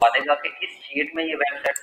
इस का कि किसमें ये वेबसाइट